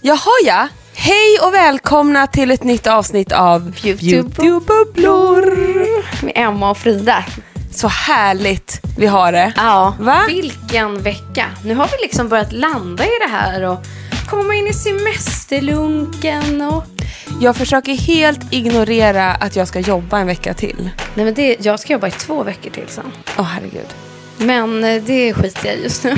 Jaha ja, hej och välkomna till ett nytt avsnitt av Beauty-bubblor. Med Emma och Frida. Så härligt vi har det. Ja, Va? vilken vecka. Nu har vi liksom börjat landa i det här och komma in i semesterlunken och... Jag försöker helt ignorera att jag ska jobba en vecka till. Nej men det, jag ska jobba i två veckor till sen. Åh herregud. Men eh, det skiter jag just nu.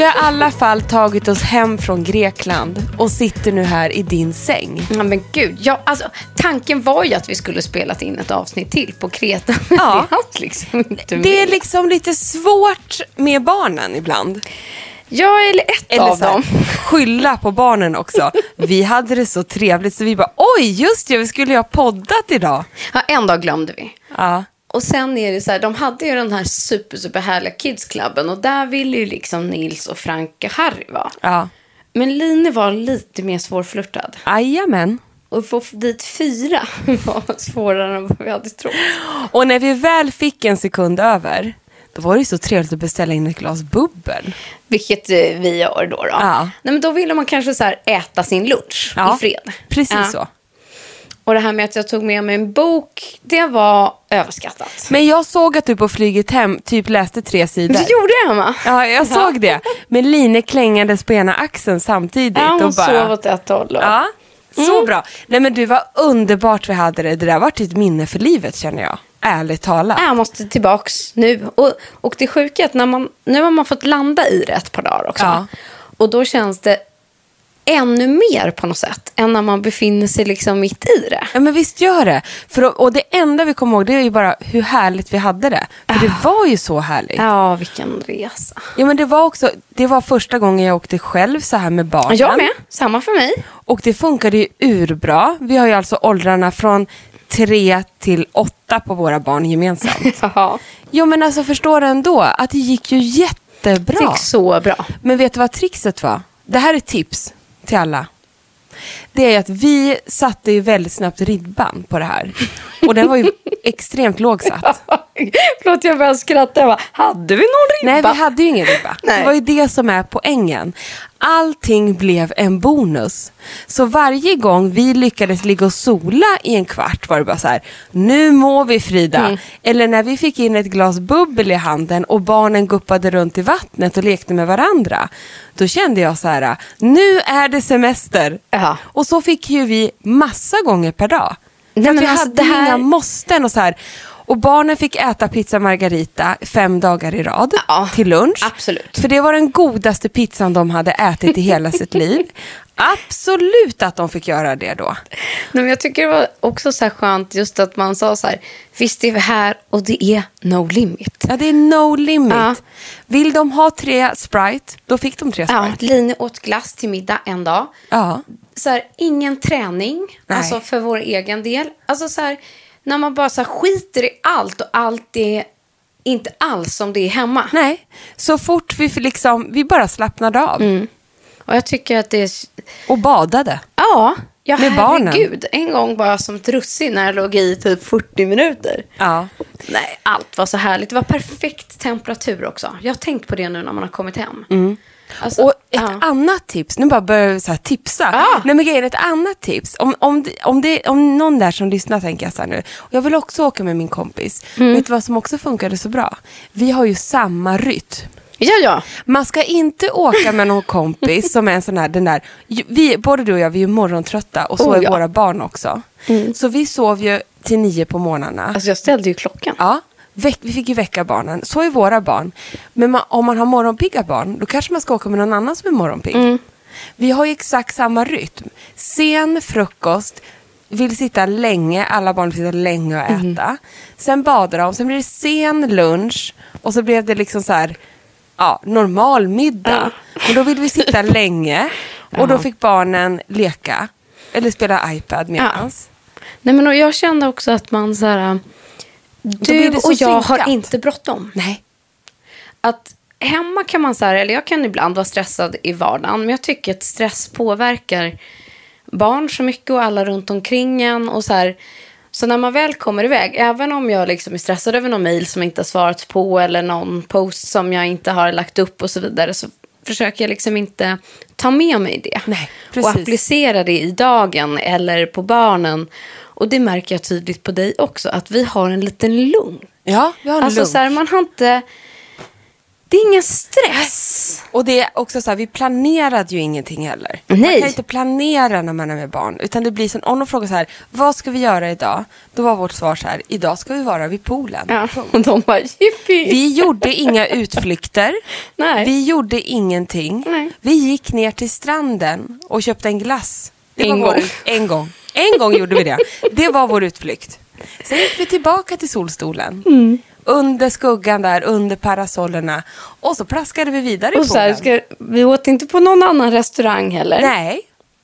Vi har i alla fall tagit oss hem från Grekland och sitter nu här i din säng. Ja, men gud, ja, alltså, tanken var ju att vi skulle spelat in ett avsnitt till på Kreta. Men Ja. det liksom Det är liksom lite svårt med barnen ibland. Jag är ett Eller av här, dem. skylla på barnen också. Vi hade det så trevligt så vi bara, oj just det, vi skulle ju ha poddat idag. Ja, en dag glömde vi. Ja. Och sen är det så här, de hade ju den här super, super härliga kidsklubben och där ville ju liksom Nils och Frank och Harry vara. Ja. Men Line var lite mer svårflörtad. Jajamän. Och få dit fyra var svårare än vad vi hade trott. Och när vi väl fick en sekund över, då var det ju så trevligt att beställa in ett glas bubbel. Vilket eh, vi gör då. då. Ja. Nej, men då ville man kanske så här äta sin lunch Ja, i fred. Precis Ja. så. Och det här med att jag tog med mig en bok, det var överskattat. Men jag såg att du på flyget hem typ läste tre sidor. Det gjorde jag, Emma. Ja, jag såg det. Med Line klängandes på ena axeln samtidigt. Ja, hon och bara... sov åt ett håll. Och... Ja, så bra. Nej men du var underbart vi hade det. Det där var ett minne för livet känner jag. Ärligt talat. Jag måste tillbaks nu. Och, och det sjuka är att när man, nu har man fått landa i det ett par dagar också. Ja. Och då känns det ännu mer på något sätt än när man befinner sig liksom mitt i det. Ja men visst gör det. För, och det enda vi kommer ihåg det är ju bara hur härligt vi hade det. För Ah. det var ju så härligt. Ja. Ja, vilken resa. men det var också, det var första gången jag åkte själv så här med barnen. Jag med, samma för mig. Och det funkade ju urbra. Vi har ju alltså åldrarna från tre till åtta på våra barn gemensamt. Ja, jo men alltså förstår du ändå att det gick ju det jättebra. gick så bra. Men vet du vad trixet var? Det här är tips till alla. Det är att vi satte ju väldigt snabbt ribban på det här. Och den var ju extremt låg satt. Förlåt, jag började skratta. Jag bara, hade vi någon Nej, ribba? vi hade ju ingen ribba. Nej. Det var ju det som är poängen. Allting blev en bonus. Så varje gång vi lyckades ligga och sola i en kvart var det bara så här, nu må vi Frida. Mm. Eller när vi fick in ett glas bubbel i handen och barnen guppade runt i vattnet och lekte med varandra. Då kände jag så här, nu är det semester. Ja. Och så fick ju vi massa gånger per dag. För Nej, att men vi alltså, hade här- inga måsten och så här. Och barnen fick äta pizza margarita fem dagar i rad Ja, till lunch. absolut. För det var den godaste pizzan de hade ätit i hela sitt liv. Absolut att de fick göra det då. Nej, men jag tycker det var också så här skönt just att man sa så här, visst är vi här och det är no limit. Ja, det är no limit. Ja. Vill de ha tre Sprite, då fick de tre Ja, Sprite. Line åt glass till middag en dag. Ja. Så här, ingen träning, Nej. alltså för vår egen del. Alltså så här, när man bara så här, skiter i allt och allt är inte alls som det är hemma. Nej, så fort vi liksom, vi bara slappnade av. Mm. Och jag tycker att det är... Och badade. Ja, ja Med barnen. herregud. En gång bara som ett russin när jag låg i typ 40 minuter. Ja. Nej, allt var så härligt. Det var perfekt temperatur också. Jag har tänkt på det nu när man har kommit hem. Alltså, Och ett ja. annat tips, nu bara börjar jag så tipsa. Ja. Nej men grejen, ett annat tips. Om, om, om, det, om någon där som lyssnar tänker jag så här nu, och jag vill också åka med min kompis. Mm. Vet du vad som också funkade så bra? Vi har ju samma rytm. Ja, ja. Man ska inte åka med någon kompis som är en sån här, den där, vi, både du och jag vi är ju morgontrötta och så Oh, är ja. Mm. våra barn också. Så vi sov ju till nio på morgnarna. Alltså jag ställde ju klockan. Ja, vi fick ju väcka barnen. Så är våra barn. Men man, om man har morgonpigga barn, då kanske man ska åka med någon annan som är morgonpigg. Mm. Vi har ju exakt samma rytm. Sen frukost, vill sitta länge, alla barn vill sitta länge och äta. Mm. Sen badar de, sen blir det sen lunch och så blev det liksom så här, ja, normal middag. Och då vill vi sitta länge och då fick barnen leka eller spela iPad medans. Nej, men jag kände också att man så här... Du och jag har inte bråttom. Nej. Att hemma kan man så här, eller jag kan ibland vara stressad i vardagen, men jag tycker att stress påverkar barn så mycket och alla runt omkring en. Och så, här, så när man väl kommer iväg, även om jag liksom är stressad över någon mail som jag inte har svarat på eller någon post som jag inte har lagt upp och så vidare, så försöker jag liksom inte ta med mig det. Nej, och applicera det i dagen eller på barnen. Och det märker jag tydligt på dig också, att vi har en liten lugn. Ja, vi har en Alltså lugn. så här, man har inte... Det är ingen stress. Och det är också så här, vi planerade ju ingenting heller. Man Nej. kan inte planera när man är med barn. Utan det blir så, om de frågar så här, vad ska vi göra idag? Då var vårt svar så här, idag ska vi vara vid poolen. Ja, och de bara jippi. Vi gjorde inga utflykter. Nej. Vi gjorde ingenting. Nej. Vi gick ner till stranden och köpte en glass. Det En gång. En gång. En gång gjorde vi det. Det var vår utflykt. Sen gick vi tillbaka till solstolen. Mm. Under skuggan där, under parasollerna. Och så plaskade vi vidare i Och så här, poolen. ska, vi åt inte på någon annan restaurang heller. Nej,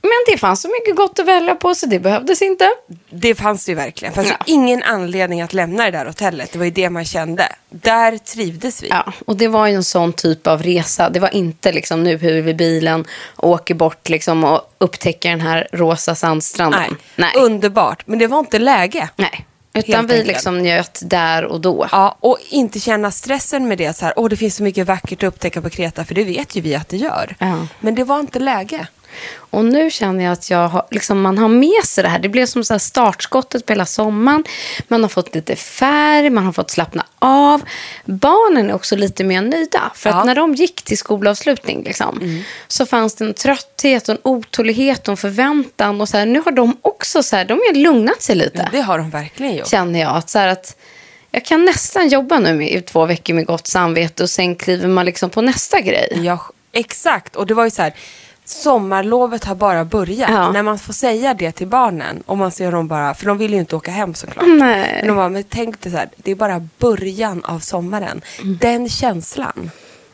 Men det fanns så mycket gott att välja på så det behövdes inte. det fanns det ju verkligen. Fast Ja. ingen anledning att lämna det där hotellet. Det var ju det man kände. Där trivdes vi. Ja, och det var ju en sån typ av resa. Det var inte liksom nu hyr vi bilen och åker bort liksom och upptäcker den här rosa sandstranden. Nej. Nej. Underbart. Men det var inte läge. Nej. Utan Helt vi liksom njöt där och då. Ja, och inte känna stressen med det så här, åh det finns så mycket vackert att upptäcka på Kreta, för det vet ju vi att det gör. Ja. Men det var inte läge. Och nu känner jag att jag har, liksom, man har med sig det här. Det blev som så här startskottet på hela sommaren. Man har fått lite färg, man har fått slappna av. Barnen är också lite mer nöjda. För Ja. att när de gick till skolavslutning liksom, så fanns det en trötthet, en otålighet och en förväntan. Och så här, nu har de också så här, de har lugnat sig lite. Ja, det har de verkligen gjort. Känner jag. Att, så här, att jag kan nästan jobba nu med, i två veckor med gott samvete och sen kliver man liksom på nästa grej. Ja, exakt. Och det var ju så här, sommarlovet har bara börjat. Ja. När man får säga det till barnen, och man ser dem bara, för de vill ju inte åka hem såklart. Nej. Men de bara, men tänk dig så här, det är bara början av sommaren. Den känslan,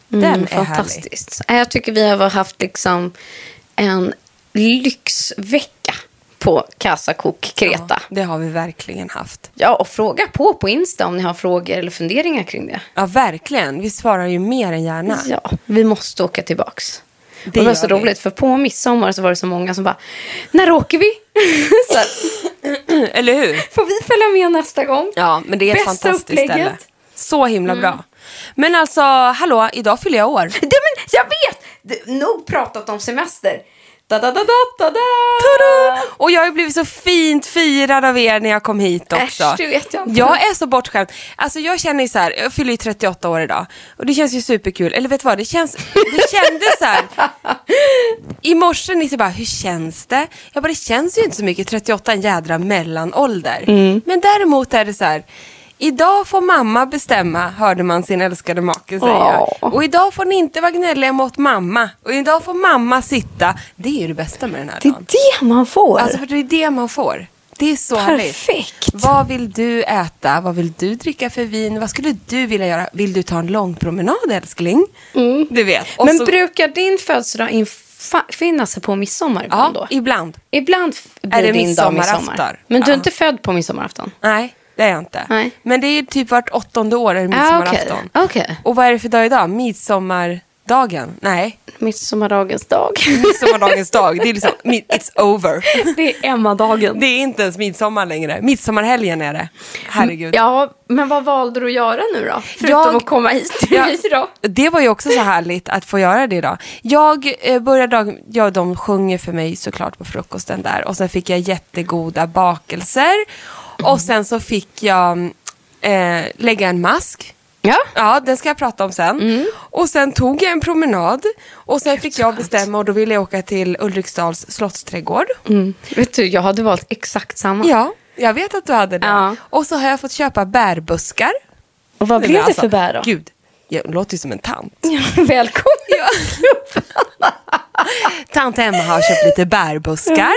den Mm, är härlig. fantastiskt. Nej, Jag tycker vi har haft liksom en lyxvecka på Casa Cook Kreta. Ja, Ja. det har vi verkligen haft. och fråga på på Insta om ni har frågor eller funderingar kring det. Ja, verkligen. Vi svarar ju mer än gärna. Ja, vi måste åka tillbaks. Det Det, var så vi. roligt, för på midsommar så var det så många som bara, när åker vi? Eller hur? får vi följa med nästa gång? Ja, men det är ett Bästa fantastiskt upplägget. Mm. ställe. Så himla bra. Men alltså, hallå, idag fyller jag år. Det, men jag vet! Nog pratat om semester. Da, da, da, da, da. Och jag har blivit så fint firad av er när jag kom hit också. Äsch, det vet jag inte. Jag är så bortskämd. Alltså jag känner ju så här, jag fyller ju 38 år idag. Och det känns ju superkul. Eller vet du vad, det känns, det kändes så här. I morse Nisse bara, hur känns det? Jag bara, det känns ju inte så mycket, 38 är en jädra mellanålder. Mm. Men däremot är det så här, Idag får mamma bestämma, hörde man sin älskade make säga. Åh. Och idag får ni inte vara gnälliga mot mamma. Och idag får mamma sitta. Det är ju det bästa med den här Det är dagen. det man får. Alltså för det är det man får. Det är så Perfekt. härligt. Vad vill du äta? Vad vill du dricka för vin? Vad skulle du vilja göra? Vill du ta en lång promenad älskling? Du vet. Och Men så- brukar din födelsedag infinna sig på midsommar ibland Ja, då? ibland. Ibland blir Är det din dag midsommarafton? midsommar. Men du är Ja. inte född på midsommarafton? Nej, det är jag inte. Nej. Men det är typ vart åttonde år är det Ah, midsommarafton. okej. Okej. Och vad är det för dag idag? Midsommardagen? Nej, Midsommardagens dag. midsommardagens dag. Det är liksom, it's over. det är Emma-dagen. Det är inte ens midsommar längre. Midsommarhelgen är det. Herregud. Ja, men vad valde du att göra nu då? Förutom Jag- att komma hit Ja, idag. Det var ju också så härligt att få göra det idag. Jag eh, började dagen, ja de sjunger för mig såklart på frukosten där och sen fick jag jättegoda bakelser och sen så fick jag eh, lägga en mask. Ja. Ja, den ska jag prata om sen. Och sen tog jag en promenad och sen fick jag bestämma och då ville jag åka till Ulriksdals slottsträdgård. Mm. Vet du, jag hade valt exakt samma. Ja, jag vet att du hade det. Ja. Och så har jag fått köpa bärbuskar. Och vad blev det alltså, för bär då? Gud, jag låter ju som en tant. Välkommen. Tant Emma har köpt lite bärbuskar.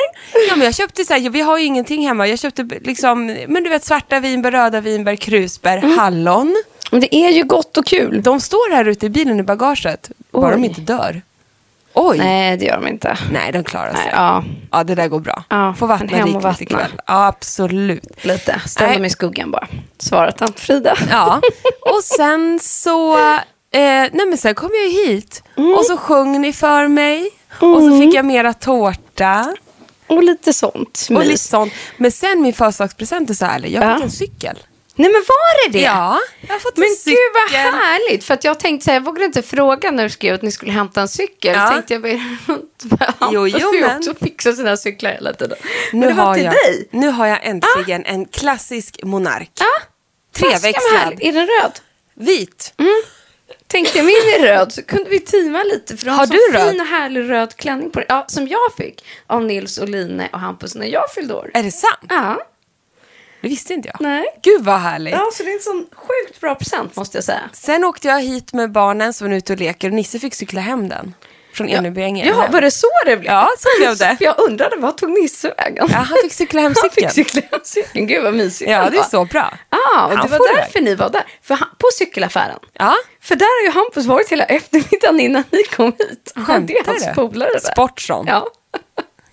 Ja, men jag köpte så här, vi har ju ingenting hemma. Jag köpte liksom, men du vet svarta vinbär, röda vinbär, krusbär, Mm. hallon. Men det är ju gott och kul. De står här ute i bilen i bagaget. Bara de Oj. inte dör. Oj. Nej, Nej, det gör de inte. de klarar sig. Nej, ja, Ja, det där går bra. Ja, Får vattna rikligt ikväll. Ja, absolut. lite. Ställ Nej. dem i skuggan bara. Svarar tant Frida. Ja, och sen så, eh, nej men sen kom jag hit Mm. och så sjöng ni för mig och så fick jag mera tårta Och lite sånt. och lite sånt. Men sen min födelsedagspresent är så härlig, jag fick Ja. en cykel. Nej men var det det? Ja, jag fått Men en cykel. gud vad härligt. För att jag tänkte så här, jag vågade inte fråga när du skrev att ni skulle hämta en cykel. Ja. Tänkte jag bara, Hampus Jo, jo, men- också fixat sina cyklar hela tiden. Nu men har, jag, dig. nu har jag äntligen en klassisk monark. Ja. Vad Treväxlad. Är den röd? Vit. Tänkte jag min är röd så kunde vi teama lite. För Har du röd? fin och härlig röd klänning på det. Ja, som jag fick av Nils och Line och Hampus när jag fyllde år. Är det sant? Ja. Det visste inte jag. Nej. Gud vad härligt. ja, så det är en sån sjukt bra present måste jag säga. Sen åkte jag hit med barnen som var ute och leker och Nisse fick cykla hem den. Från Enebyängen. Ja, var det så det blev? Ja, så blev det. För jag undrade, vad tog Nisse vägen? Ja, han fick cykla hem Han fick cykeln. cykla hem cykeln. Gud vad mysigt Ja, det är så bra. Ah, och Han det var därför ni var där. För han, på cykelaffären. Ja. För där har ju Hampus varit hela eftermiddagen innan ni kom hit. Han, det är hans polare där. Sportson. Ja.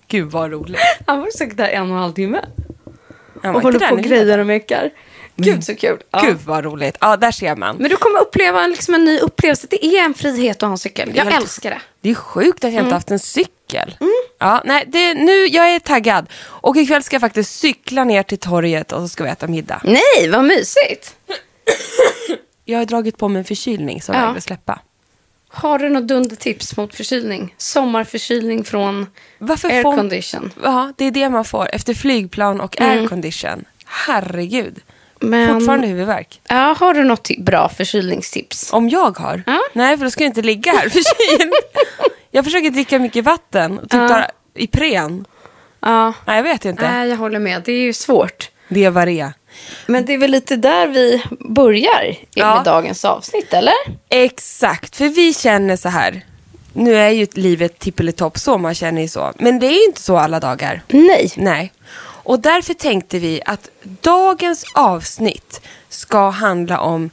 Gud vad roligt. Han var säkert där en och en halv timme. Han Och håller på och grejer och mekar. Gud så kul. Ja. Gud vad roligt. Ja, där ser man. Men du kommer uppleva en, liksom en ny upplevelse. Det är en frihet att ha en cykel. Jag Helt- älskar det. Det är sjukt att jag Mm. inte haft en cykel. Ja, nej, det, nu, jag är taggad. Och ikväll ska jag faktiskt cykla ner till torget och så ska vi äta middag. Nej, vad mysigt. Jag har dragit på mig en förkylning som Ja. jag vill släppa. Har du något dundertips mot förkylning? Sommarförkylning från aircondition. Ja, det är det man får efter flygplan och Mm. aircondition. Herregud. Men... Fortfarande huvudvärk. Ja, har du något bra förkylningstips? Om jag har? Ja. Nej, för då ska jag inte ligga här förkyld. jag försöker dricka mycket vatten och typ Ja. ta Ipren. Ja, Nej, jag vet inte. Nej, jag håller med. Det är ju svårt. Det var det. Men det är väl lite där vi börjar i- Ja. med dagens avsnitt, eller? Exakt, för vi känner så här. Nu är ju livet tippelitopp så, man känner ju så. Men det är ju inte så alla dagar. Nej. Nej. Och därför tänkte vi att dagens avsnitt ska handla om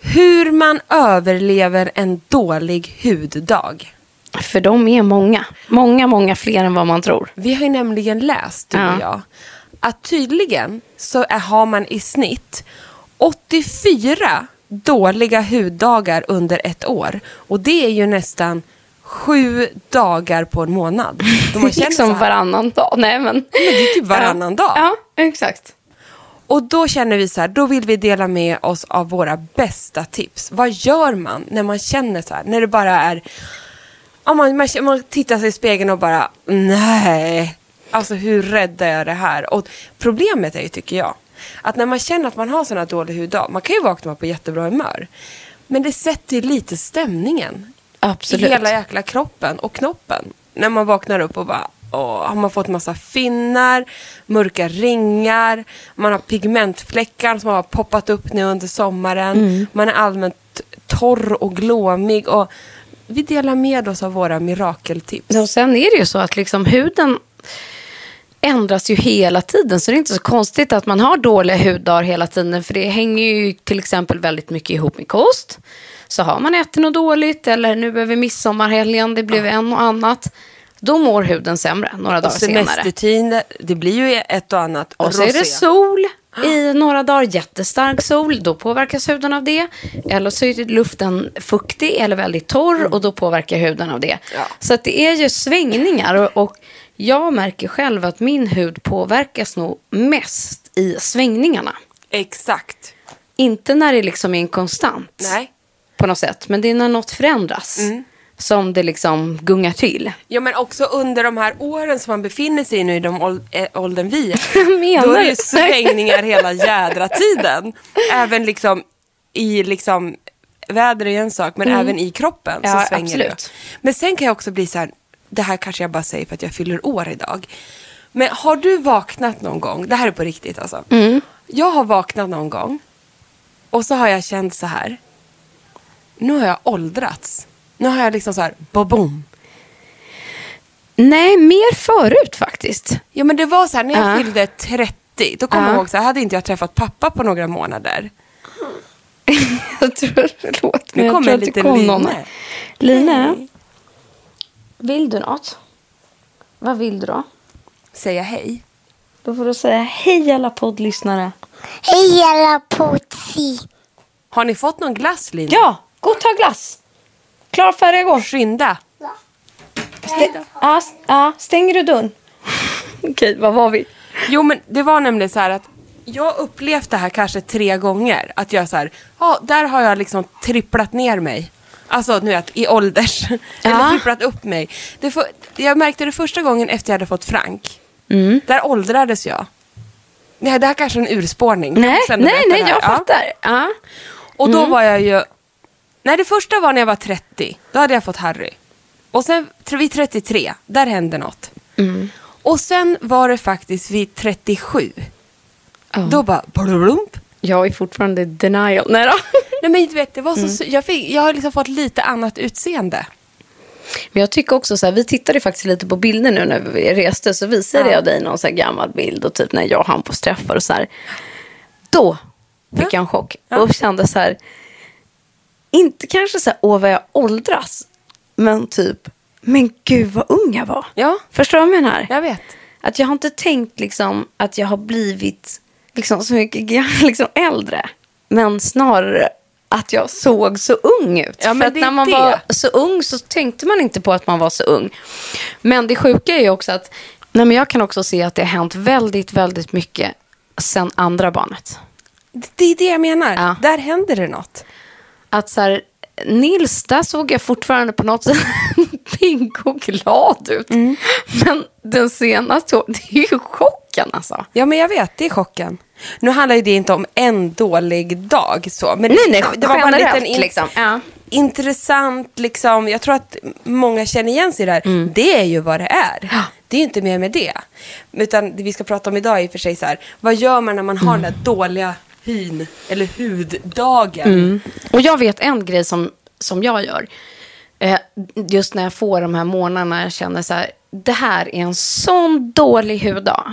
hur man överlever en dålig huddag. För de är många. Många, många fler än vad man tror. Vi har ju nämligen läst, du Ja. och jag, att tydligen så är, har man i snitt 84 dåliga huddagar under ett år. Och det är ju nästan sju dagar på en månad. Känner så liksom varannan dag. Nej, men... Men det är typ varannan dag. Ja, exakt. Och då känner vi så här, då vill vi dela med oss av våra bästa tips. Vad gör man när man känner så här? När det bara är, ja, man, man, man tittar sig i spegeln och bara, nej. Alltså hur räddar jag det här? Och problemet är ju, tycker jag, att när man känner att man har här dålig huddag, man kan ju vakna på jättebra humör. Men det sätter ju lite stämningen Absolut. i hela jäkla kroppen och knoppen. När man vaknar upp och bara, och har man fått massa finnar, mörka ringar, man har pigmentfläckar som har poppat upp nu under sommaren. Mm. Man är allmänt torr och glåmig. Och vi delar med oss av våra mirakeltips. Och sen är det ju så att liksom huden ändras ju hela tiden. Så det är inte så konstigt att man har dåliga huddagar hela tiden. För det hänger ju till exempel väldigt mycket ihop med kost. Så har man ätit något dåligt eller nu över midsommarhelgen, det blev en och annat. Då mår huden sämre några Och dagar senare. semestertid, det blir ju ett och annat Och så är det sol i några dagar, jättestark sol, då påverkas huden av det. Eller så är luften fuktig eller väldigt torr och då påverkar huden av det. Mm. Ja. Så att det är ju svängningar och, och jag märker själv att min hud påverkas nog mest i svängningarna. Exakt. Inte när det liksom är en konstant Nej. på något sätt, men det är när något förändras Mm. som det liksom gungar till. Ja men också under de här åren som man befinner sig i nu i de ål- eh, åldern vi är. Menar Då är det svängningar hela jädra tiden. Även liksom i liksom, väder är en sak, men även i kroppen Mm. Ja, så svänger absolut. det. Men sen kan jag också bli så här, det här kanske jag bara säger för att jag fyller år idag. Men har du vaknat någon gång, det här är på riktigt alltså. Mm. Jag har vaknat någon gång och så har jag känt så här, nu har jag åldrats. Nu har jag liksom så här, bobom. Nej, mer förut faktiskt. Ja men det var så här, när jag Ja. fyllde 30, då kommer Ja. jag ihåg så här, hade inte jag träffat pappa på några månader. Jag tror, förlåt, Nu men jag kommer tror en liten kom Line. Line. Vill du något? Vad vill du då? Säga hej. Då får du säga hej alla poddlyssnare. Hej alla potsi. Har ni fått någon glass Lina? Ja, gå och ta glass. Klar, färdig, gå. Skynda. Ja, s- ja, stänger du dörren? Okej, vad var vi? Jo men det var nämligen så här att jag upplevt det här kanske tre gånger. Att jag så här, ja där har jag liksom tripplat ner mig. Alltså nu vet, i ålders. Eller Ja. tripplat upp mig. Det för, jag märkte det första gången efter jag hade fått Frank. Mm. Där åldrades jag. Nej, det här kanske är en urspårning. Nej, nej, nej, jag Ja. fattar. Ja. Och Mm. då var jag ju... Nej, det första var när jag var 30. Då hade jag fått Harry. Och sen vid 33, där hände något. Mm. Och sen var det faktiskt vid 37. Ja. Då bara... blump. Jag är fortfarande denial. Nej då. Nej men du vet, det var Mm. så, jag, fick, jag har liksom fått lite annat utseende. Men jag tycker också så här, vi tittade faktiskt lite på bilder nu när vi reste. Så visade Ja. jag dig någon så gammal bild och typ när jag och Hampus träffar och så här. Då fick jag en chock och kände så här. Inte kanske så här, åh vad jag åldras. Men typ, men gud vad ung jag var. Ja. Förstår du vad jag menar? Jag vet. Att jag har inte tänkt liksom att jag har blivit liksom så mycket liksom äldre. Men snarare att jag såg så ung ut. Ja, För när man det. var så ung så tänkte man inte på att man var så ung. Men det sjuka är ju också att nej, men jag kan också se att det har hänt väldigt, väldigt mycket sen andra barnet. Det är det jag menar. Ja. Där händer det något. Att så här, Nils, där såg jag fortfarande på något sätt pigg och glad ut. Mm. Men den senaste, det är ju chocken alltså. Ja men jag vet, det är chocken. Nu handlar ju det inte om en dålig dag så. Men Nej, nej, det var bara en liten in- liksom. Ja. intressant, liksom. jag tror att många känner igen sig i det här. Mm. Det är ju vad det är. Det är inte mer med det. Utan det vi ska prata om idag är i och för sig så här, vad gör man när man har Mm. den där dåliga hyn eller huddagen? Mm. Och jag vet en grej som, som jag gör. Eh, just när jag får de här månaderna jag känner så här. Det här är en sån dålig huddag.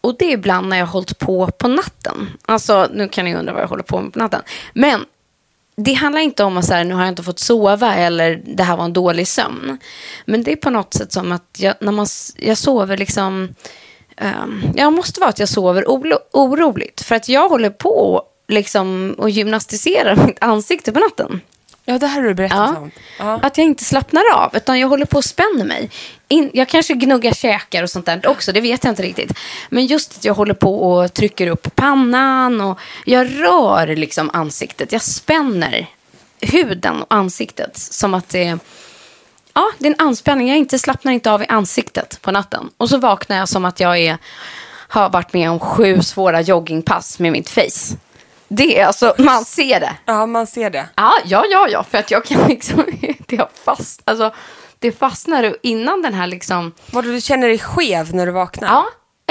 Och det är ibland när jag har hållit på på natten. Alltså, nu kan ni undra vad jag håller på med på natten. Men det handlar inte om att så här, nu har jag inte fått sova eller det här var en dålig sömn. Men det är på något sätt som att jag, när man, jag sover liksom... Um, jag måste vara att jag sover olo, oroligt. För att jag håller på liksom, och gymnastiserar mitt ansikte på natten. Ja, det här har du berättat Ja. om. Ja. Att jag inte slappnar av, utan jag håller på och spänner mig. In, jag kanske gnuggar käkar och sånt där också, det vet jag inte riktigt. Men just att jag håller på och trycker upp pannan och jag rör liksom ansiktet. Jag spänner huden och ansiktet som att det är... Ja, det är en anspänning. Jag inte slappnar inte av i ansiktet på natten. Och så vaknar jag som att jag är, har varit med om sju svåra joggingpass med mitt face. Det är alltså, man ser det. ja, man ser det. Ja, ja, ja, ja, för att jag kan liksom, det har fast, alltså det fastnar innan den här liksom... Vadå, du känner dig skev när du vaknar? Ja,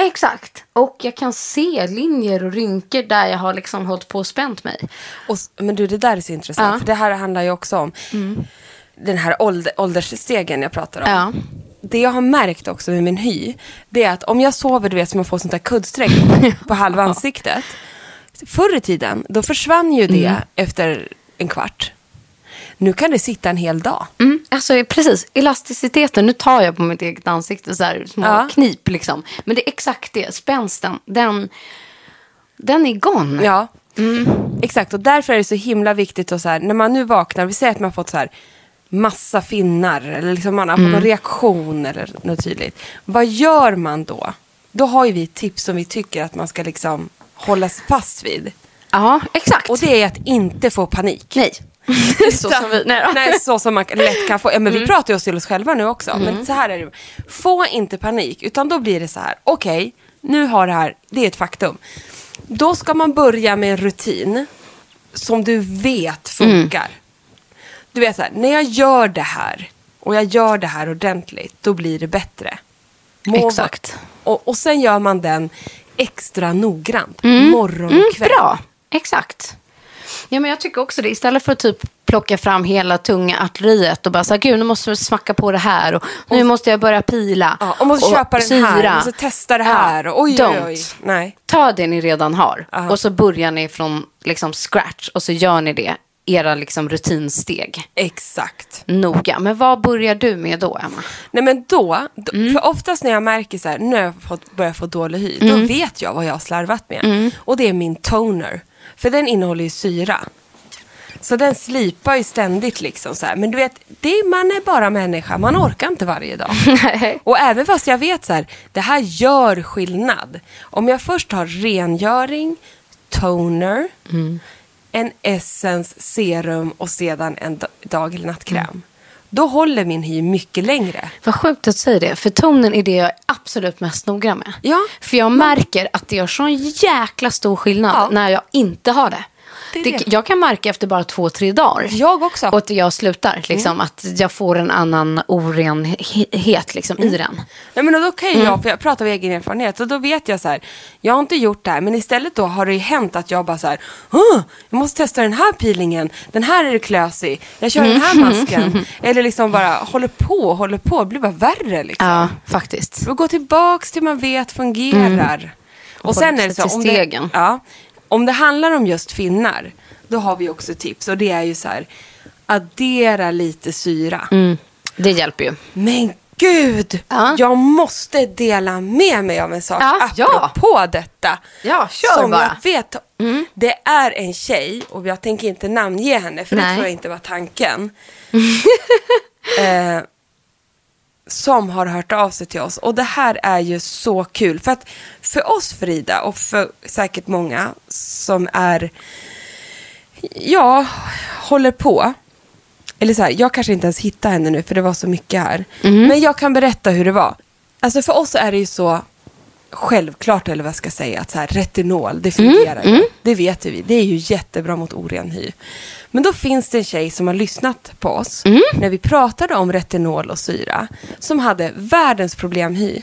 exakt. Och jag kan se linjer och rynkor där jag har liksom hållit på och spänt mig. Och, men du, det där är så intressant. Ja. För det här handlar ju också om den här ålder, åldersstegen jag pratar om. Ja. Det jag har märkt också med min hy, det är att om jag sover, du vet som man får sånt där kuddstreck på halva ansiktet. Förr i tiden, då försvann ju det efter en kvart. Nu kan det sitta en hel dag. Mm, alltså precis, elasticiteten. Nu tar jag på mitt eget ansikte så här små Ja. knip liksom. Men det är exakt det, spänsten. Den, den är gone. Ja, exakt. Och därför är det så himla viktigt att så här, när man nu vaknar, vi säger att man fått så här massa finnar eller liksom man har fått någon reaktion eller något tydligt. Vad gör man då? Då har ju vi tips som vi tycker att man ska liksom hålla fast vid. Ja, exakt. Och det är att inte få panik. Nej. så som vi, nej. Nej, så som man lätt kan få. Ja, men Vi pratar ju oss till oss själva nu också. Men så här är det. Få inte panik, utan då blir det så här. Okej, nu har det här, det är ett faktum. Då ska man börja med en rutin som du vet funkar. Du vet så här, när jag gör det här och jag gör det här ordentligt, då blir det bättre. Må- Exakt. Och, och sen gör man den extra noggrant. Morgon och Mm, kväll. bra, exakt. Ja, men jag tycker också det. Istället för att typ plocka fram hela tunga artilleriet och bara så här, gud nu måste jag smacka på det här och nu måste jag börja pila. Ja, och måste köpa den här, måste testa det här. och Oj, oj, oj. Don't. Nej. Ta det ni redan har Ja. och så börjar ni från liksom scratch och så gör ni det, era liksom rutinsteg. Exakt. Noga. Men vad börjar du med då, Emma? Nej men då, då Mm. för oftast när jag märker så här, nu har jag fått, börjar få dålig hy, Mm. då vet jag vad jag har slarvat med. Och det är min toner. För den innehåller ju syra. Så den slipar ju ständigt liksom så här. Men du vet, det man är bara människa, man orkar inte varje dag. Och även fast jag vet så här, det här gör skillnad. Om jag först har rengöring, toner, en essence, serum och sedan en da- dag eller nattkräm. Då håller min hy mycket längre. Vad sjukt att säga det, för tonen är det jag är absolut mest noga med. Ja. För jag märker att det gör sån jäkla stor skillnad Ja. när jag inte har det. Det Det, jag kan märka efter bara två, tre dagar. Jag också. Och att jag slutar, liksom, att jag får en annan orenhet liksom, i den. Nej, men då kan ju Mm. jag, för jag pratar av egen erfarenhet, och då vet jag så här, jag har inte gjort det här, men istället då har det ju hänt att jag bara så här, "Åh, jag måste testa den här peelingen, den här är det klösig, jag kör den här Mm. masken. Eller liksom bara håller på och håller på, det blir bara värre liksom. Ja, faktiskt. Och gå tillbaks till man vet fungerar. Och, sen hålla är det så, om det, ja, om det handlar om just finnar, då har vi också tips. Och det är ju så här, addera lite syra. Mm. Det hjälper ju. Men gud, Ja. jag måste dela med mig av en sak Ja, ja. apropå detta. Ja, kör som bara. Mm. jag vet, det är en tjej, och jag tänker inte namnge henne, för det Nej. tror jag inte var tanken. eh, som har hört av sig till oss. Och det här är ju så kul. För att för oss Frida, och för säkert många som är, ja, håller på. Eller så här, jag kanske inte ens hittar henne nu för det var så mycket här. Men jag kan berätta hur det var. Alltså för oss är det ju så självklart, eller vad jag ska säga, att så här, retinol, det fungerar ju. Det vet ju vi. Det är ju jättebra mot oren hy. Men då finns det en tjej som har lyssnat på oss när vi pratade om retinol och syra, som hade världens problemhy.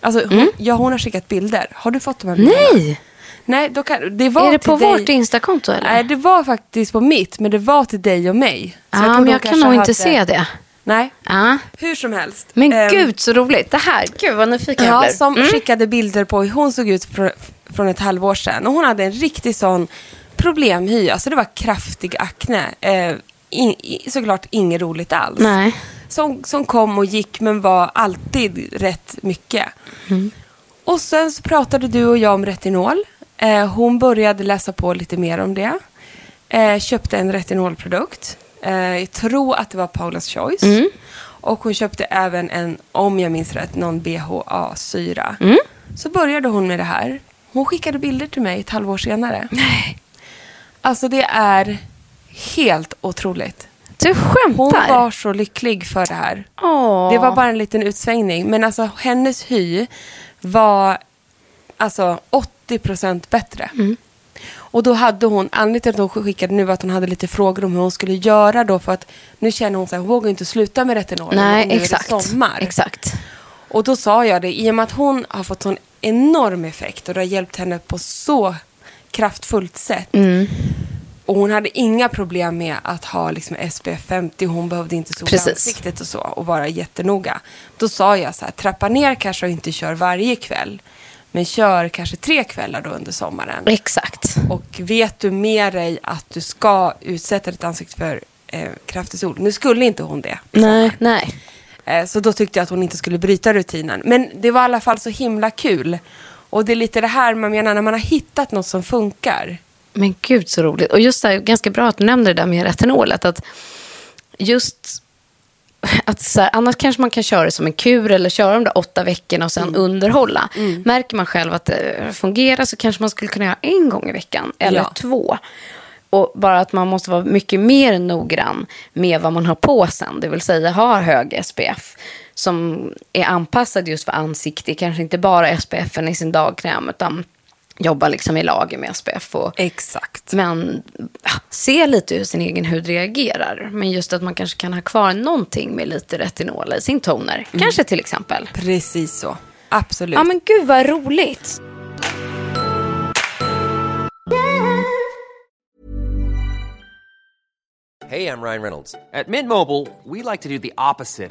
Alltså, hon, ja, hon har skickat bilder. Har du fått de här bilderna? Nej! Nej, då kan, det var Är det på dig. vårt Instakonto eller? Nej, det var faktiskt på mitt, men det var till dig och mig. Så ja, tror men de jag kan nog hade- inte se det. Nej, Ja. hur som helst. Men Ehm, gud så roligt. Det här, gud vad nyfiken jag Ja, blir. som skickade bilder på hur hon såg ut fr- från ett halvår sedan. Och hon hade en riktig sån problemhy. Alltså det var kraftig akne. Eh, in, såklart inget roligt alls. Nej. Som, som kom och gick men var alltid rätt mycket. Och sen så pratade du och jag om retinol. Eh, hon började läsa på lite mer om det. Eh, köpte en retinolprodukt. Eh, jag tror att det var Paula's Choice. Och hon köpte även en, om jag minns rätt, någon BHA-syra. Så började hon med det här. Hon skickade bilder till mig ett halvår senare. Nej. Alltså det är helt otroligt. Du skämtar? Hon var så lycklig för det här. Åh. Det var bara en liten utsvängning. Men alltså hennes hy var alltså 80% bättre. Och då hade hon, anledningen till att hon skickade nu var att hon hade lite frågor om hur hon skulle göra då för att nu känner hon så här, hon vågar inte sluta med retinol. Nej, nu är det exakt. sommar. Exakt. Och då sa jag det, i och med att hon har fått sån enorm effekt och det har hjälpt henne på så kraftfullt sätt. Mm. Och hon hade inga problem med att ha liksom SPF 50, hon behövde inte sola Precis. ansiktet och så och vara jättenoga. Då sa jag så här, trappa ner kanske och inte kör varje kväll. Men kör kanske tre kvällar då under sommaren. Exakt. Och vet du med dig att du ska utsätta ditt ansikte för eh, kraftig sol. Nu skulle inte hon det. Nej, nej. Eh, så då tyckte jag att hon inte skulle bryta rutinen. Men det var i alla fall så himla kul. Och det är lite det här man menar när man har hittat något som funkar. Men gud så roligt. Och just det här, ganska bra att du nämnde det där med retinolet. Att just att så här, annars kanske man kan köra det som en kur eller köra de där åtta veckorna och sen underhålla. Märker man själv att det fungerar så kanske man skulle kunna göra en gång i veckan eller Ja. två. Och bara att man måste vara mycket mer noggrann med vad man har på sen. Det vill säga ha hög SPF som är anpassad just för ansikte. Kanske inte bara SPFen i sin dagkräm utan jobba liksom i lager med SPF. Och, Exakt. men ja, se lite hur sin egen hud reagerar. Men just att man kanske kan ha kvar någonting med lite retinol i sin toner. Kanske till exempel. Precis så. Absolut. Ja men gud vad roligt. Hey, I'm Ryan Reynolds. At Mint Mobile, we like to do the opposite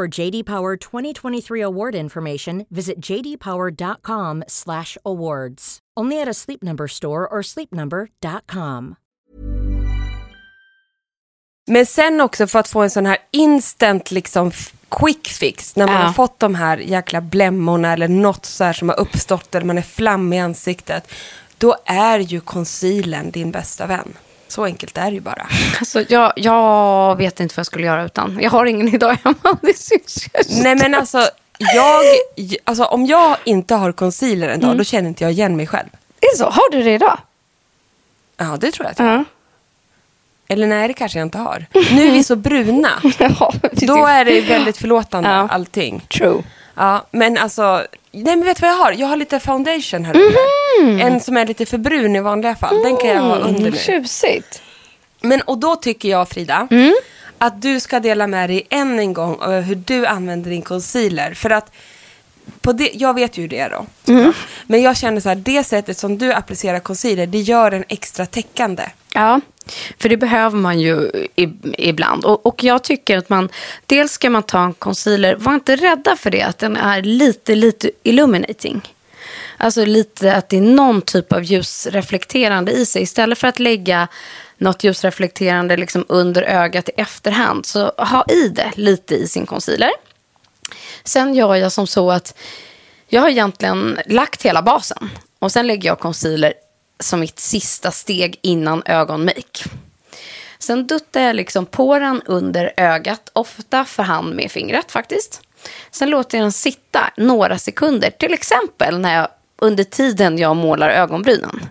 For JD Power 2023 award information, visit jdpower.com/awards. Only at a Sleep Number store or sleepnumber.com. Men sen också för att få en sån här instant liksom quick fix. När man Ja. har fått de här jäkla blämmorna eller något så här som har uppstått eller man är flammig i ansiktet. Då är ju concealern din bästa vän. Så enkelt är det ju bara. Alltså, jag, jag vet inte vad jag skulle göra utan. Jag har ingen idag hemma. Det syns ju. Nej men alltså, jag, alltså om jag inte har concealer en dag, Mm. då känner inte jag igen mig själv. Det är så. Har du det idag? Ja, det tror jag att jag har. Eller nej, det kanske jag inte har. Nu är vi så bruna. Ja, det Då är det väldigt förlåtande, Ja. allting. True. Ja, men alltså, nej men vet du vad jag har? Jag har lite foundation här uppe. Mhm. En som är lite för brun i vanliga fall. Den kan jag ha under Mm, nu. tjusigt. Men och då tycker jag Frida, Mm. att du ska dela med dig än en gång av hur du använder din concealer. För att på det, jag vet ju hur det är då. Mm. Men jag känner så här, det sättet som du applicerar concealer, det gör en extra täckande. Ja, för det behöver man ju ibland. Och, och jag tycker att man, dels ska man ta en concealer, var inte rädda för det, att den är lite, lite illuminating. Alltså lite att det är någon typ av ljusreflekterande i sig. Istället för att lägga något ljusreflekterande liksom under ögat i efterhand, så ha i det lite i sin concealer. Sen gör jag som så att jag har egentligen lagt hela basen. Och sen lägger jag concealer som mitt sista steg innan ögonmake. Sen duttar jag liksom på den under ögat, ofta för hand med fingret faktiskt. Sen låter jag den sitta några sekunder, till exempel när jag, under tiden jag målar ögonbrynen.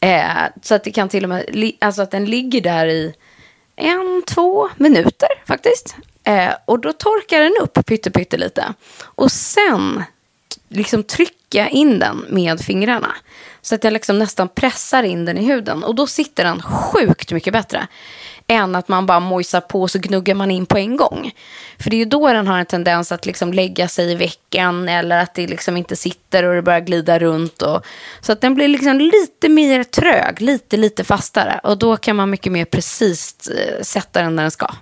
Eh, så att det kan till och med, li- alltså att den ligger där i en, två minuter faktiskt. Eh, och då torkar den upp pytte, pytte lite. Och sen liksom jag in den med fingrarna. Så att jag liksom nästan pressar in den i huden. Och då sitter den sjukt mycket bättre. Än att man bara mojsar på och så gnuggar man in på en gång. För det är ju då den har en tendens att liksom lägga sig i veckan. Eller att det liksom inte sitter och det börjar glida runt. Och, så att den blir liksom lite mer trög. Lite, lite fastare. Och då kan man mycket mer precis eh, sätta den där den ska.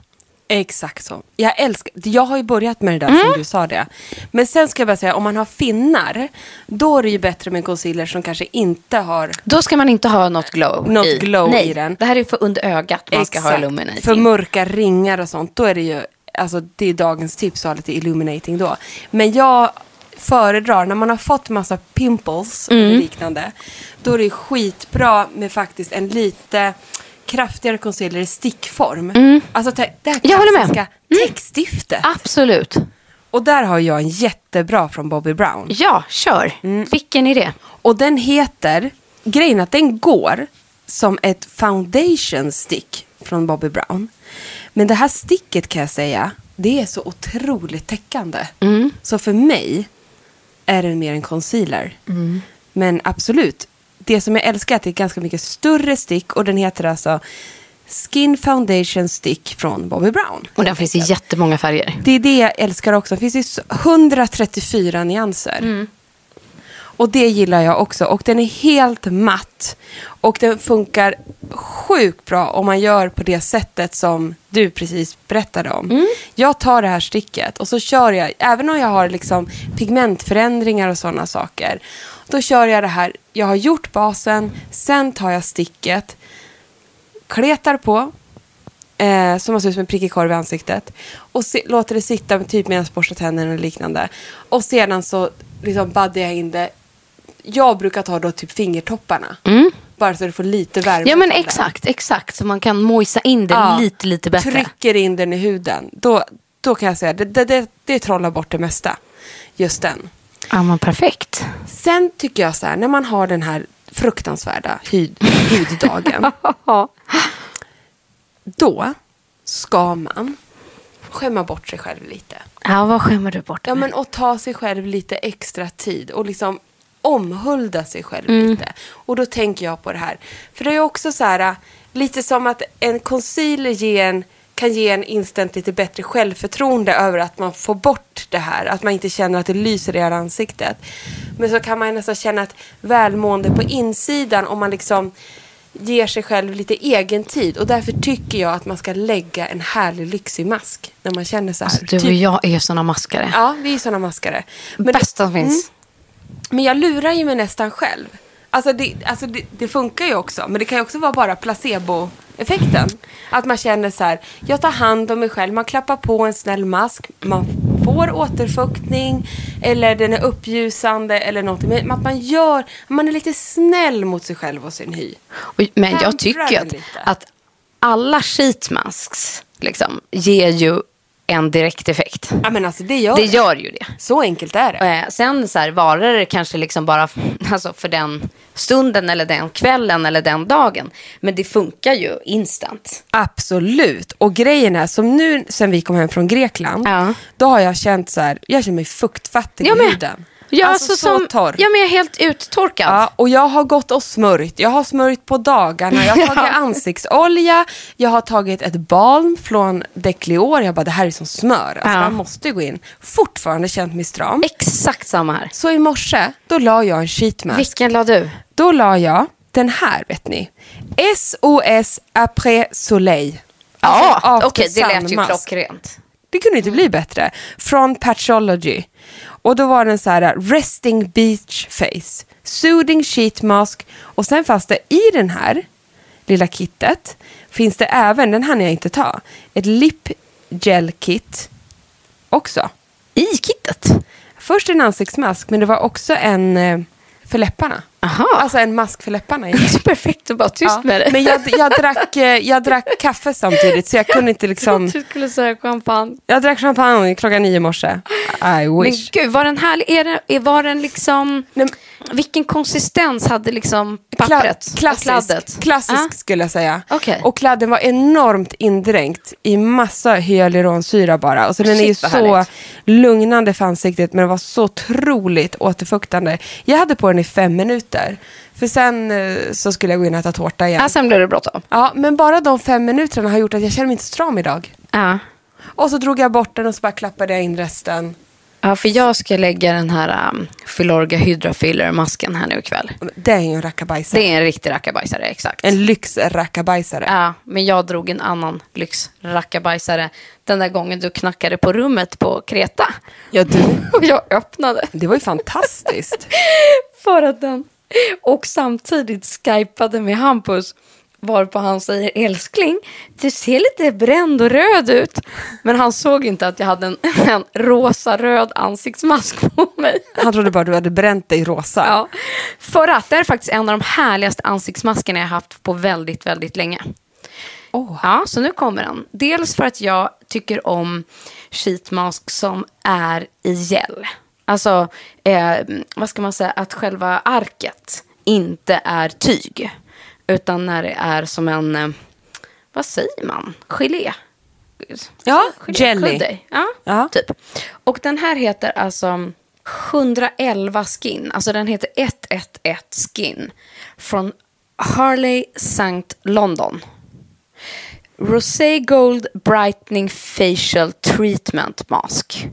Exakt så. Jag älskar, jag har ju börjat med det där Mm. som du sa det. Men sen ska jag bara säga, om man har finnar, då är det ju bättre med concealer som kanske inte har Då ska man inte ha något glow Något i. glow Nej, i den. det här är för under ögat man ska ha Exakt. illuminating. För mörka ringar och sånt, då är det ju, alltså det är dagens tips att ha lite illuminating då. Men jag föredrar, när man har fått massa pimples Mm. eller liknande, då är det skitbra med faktiskt en lite kraftigare concealer i stickform. Alltså te- det här Mm. Jag håller med. Mm. klassiska täckstiftet. Absolut. Och där har jag en jättebra från Bobby Brown. Ja, kör. Mm. Vilken är det? Och den heter, grejen att den går som ett foundation stick från Bobby Brown. Men det här sticket kan jag säga, det är så otroligt täckande. Så för mig är den mer en concealer. Men absolut, det som jag älskar är att det är ganska mycket större stick och den heter alltså Skin Foundation Stick från Bobby Brown. Och den finns i jättemånga färger. Det är det jag älskar också. Det finns ju så- 134 nyanser. Och det gillar jag också. Och den är helt matt. Och den funkar sjukt bra om man gör på det sättet som du precis berättade om. Jag tar det här sticket och så kör jag, även om jag har liksom pigmentförändringar och sådana saker. Då kör jag det här, jag har gjort basen, sen tar jag sticket, kletar på, eh, som ser ut som en prickig korv i ansiktet. Och se, låter det sitta typ medan jag borstar tänderna och liknande. Och sedan så liksom baddar jag in det. Jag brukar ta då typ fingertopparna. Bara så det får lite värme. Mm. Ja, men exakt. Exakt. Så man kan mojsa in det Ja, lite, lite bättre. Trycker in den i huden. Då, då kan jag säga det, det, det, det trollar bort det mesta. Just den. Ja, men perfekt. Sen tycker jag så här, när man har den här fruktansvärda hud, huddagen. då ska man skämma bort sig själv lite. Ja, vad skämmer du bort Ja, men och ta sig själv lite extra tid och liksom omhulda sig själv Mm. lite. Och då tänker jag på det här. För det är också så här, lite som att en concealer ger en, kan ge en instant lite bättre självförtroende över att man får bort det här. Att man inte känner att det lyser i hela ansiktet. Men så kan man nästan känna ett välmående på insidan om man liksom ger sig själv lite egen tid. Och därför tycker jag att man ska lägga en härlig lyxig mask när man känner så här. Alltså, du och Typ- jag är såna maskare. Ja, vi är såna maskare. Men, Mm. Bästa som finns. men jag lurar ju mig nästan själv. Alltså, det, alltså det, det funkar ju också, men det kan ju också vara bara placeboeffekten. Att man känner så här, jag tar hand om mig själv, man klappar på en snäll mask, man får återfuktning, eller den är uppljusande eller någonting. Men att man gör, man är lite snäll mot sig själv och sin hy. Och, men jag tycker att, att alla sheet masks liksom, ger ju en direkt effekt. Ja men alltså det gör Det gör ju det. Så enkelt är det. Eh, sen så här, varar det kanske liksom bara alltså för den stunden eller den kvällen eller den dagen. Men det funkar ju instant. Absolut. Och grejen är, som nu sen vi kom hem från Grekland, Ja. då har jag känt så här, jag känner mig fuktfattig Jag i huden. Ja, alltså alltså så som, torr. Ja, men jag är helt uttorkad. Ja, och jag har gått och smörjt. Jag har smörjt på dagarna. Jag har tagit Ja. ansiktsolja. Jag har tagit ett balm från Declior. Jag bara, det här är som smör. Alltså, Ja. Man måste gå in. Fortfarande känt mig stram. Exakt samma här. Så i morse, då la jag en sheet mask. Vilken la du? Då la jag den här, vet ni. SOS Après Soleil. Alltså Ja, okej, det lät ju mask. klockrent. Det kunde inte bli bättre. Från Patchology. Och då var den så här Resting Beach Face. Soothing Sheet Mask. Och sen fanns det i den här lilla kittet finns det även, den hann jag inte ta, ett Lip Gel Kit också. I kittet? Först en ansiktsmask men det var också en eh, för läpparna. Aha. Alltså en mask för läpparna. perfekt att bara tyst Ja, med det. Men jag, jag, drack, eh, jag drack kaffe samtidigt så jag kunde inte liksom... Du skulle säga champagne. Jag drack champagne klockan nio i morse. I Men wish. gud, var den härlig? Är är, var den liksom... Nej, Vilken konsistens hade liksom pappret? klassisk, Kladdet? klassisk Ah. skulle jag säga. Okej. Och kladden var enormt indränkt i massa hyaluronsyra bara. Och så den är ju Shit, så härligt. lugnande för ansiktet men den var så otroligt återfuktande. Jag hade på den i fem minuter. För sen eh, så skulle jag gå in och äta tårta igen. Ja, sen blev det bråttom. Ja, men bara de fem minuterna har gjort att jag känner mig inte stram idag. Ja. Och så drog jag bort den och så bara klappade jag in resten. Ja, för jag ska lägga den här um, Filorga Hydra Filler-masken här nu ikväll. Det är ju en rackabajsare. Det är en riktig rackabajsare, exakt. En lyxrackabajsare. Ja, men jag drog en annan lyxrackabajsare den där gången du knackade på rummet på Kreta. Ja, du. Och jag öppnade. Det var ju fantastiskt. För att den... Och samtidigt skypade med Hampus. Varpå han säger älskling, du ser lite bränd och röd ut. Men han såg inte att jag hade en, en rosa-röd ansiktsmask på mig. Han trodde bara du hade bränt dig rosa. Ja. För att det är faktiskt en av de härligaste ansiktsmaskerna jag haft på väldigt, väldigt länge. Åh. Ja, så nu kommer den. Dels för att jag tycker om sheetmask som är i gel. Alltså, eh, vad ska man säga, att själva arket inte är tyg. Utan när det är som en, eh, vad säger man, gelé. Ja, Gelé- jelly. Ja, Ja. typ. Och den här heter alltså 111 skin. Alltså den heter 111 skin. Från Harley St. London. Rosé Gold Brightening Facial Treatment Mask.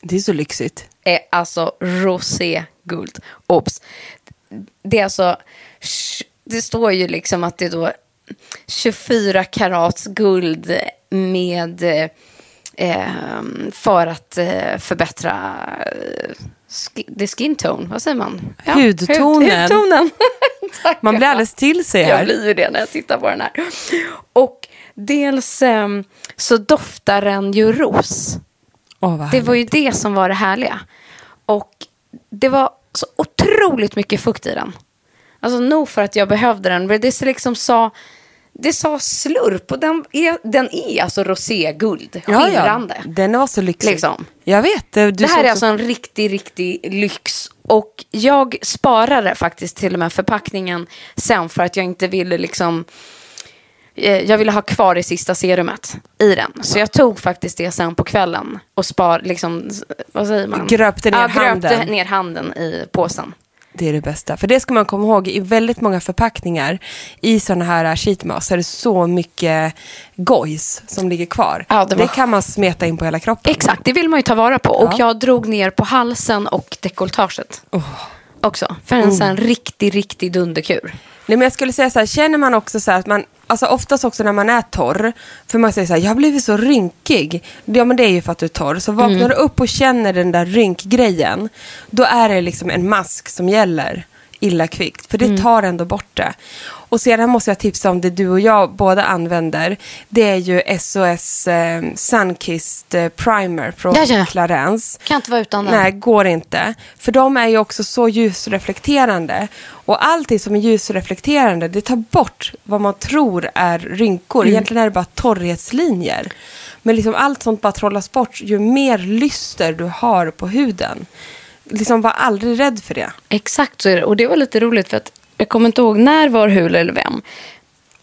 Det är så lyxigt. Är alltså rosé guld. Obs. Det är alltså, det står ju liksom att det är då 24 karats guld med eh, för att eh, förbättra eh, ski- the skin tone. Vad säger man? Hudtonen. Hud, hudtonen. Man blir alldeles till sig Jag här. blir ju det när jag tittar på den här. Och dels ehm, så doftar den ju ros. Vad Det var ju det som var det härliga. Och det var så otroligt mycket fukt i den. Alltså nog för att jag behövde den. Men det liksom sa, det sa slurp och den är, den är alltså roséguld. ja, Skimrande. ja. Den var så lyxig. Liksom. Jag vet. Du det här är också- alltså en riktig, riktig lyx. Och jag sparade faktiskt till och med förpackningen sen för att jag inte ville liksom... eh, Jag ville ha kvar det sista serumet i den. Så jag tog faktiskt det sen på kvällen och spar, liksom, vad säger man? Gröpte ner ja, gröpte handen. ner handen i påsen. Det är det bästa. För det ska man komma ihåg, i väldigt många förpackningar i sådana här sheetmask så är det så mycket gojs som ligger kvar. Ja, det det, var- kan man smeta in på hela kroppen. Exakt, det vill man ju ta vara på. Och Ja. jag drog ner på halsen och dekolletaget. Också. För Mm. en sån här riktig, riktig dunderkur. Nej, men jag skulle säga så här, känner man också så här att man, alltså oftast också när man är torr, för man säger så här, jag har blivit så rynkig. Ja men det är ju för att du är torr. Så vaknar Mm. du upp och känner den där rynkgrejen, då är det liksom en mask som gäller illa kvickt. För det Mm. tar ändå bort det. Och sedan måste jag tipsa om det du och jag båda använder. Det är ju SOS eh, Sunkissed eh, Primer från Ja, ja. Clarence. Kan inte vara utan den. Nej, går inte. För de är ju också så ljusreflekterande. Och allting som är ljusreflekterande, det tar bort vad man tror är rynkor. Mm. Egentligen är det bara torrhetslinjer. Men liksom allt sånt bara trollas bort ju mer lyster du har på huden. Liksom var aldrig rädd för det. Exakt så är det. Och det var lite roligt för att jag kommer inte ihåg när, var, hur eller vem.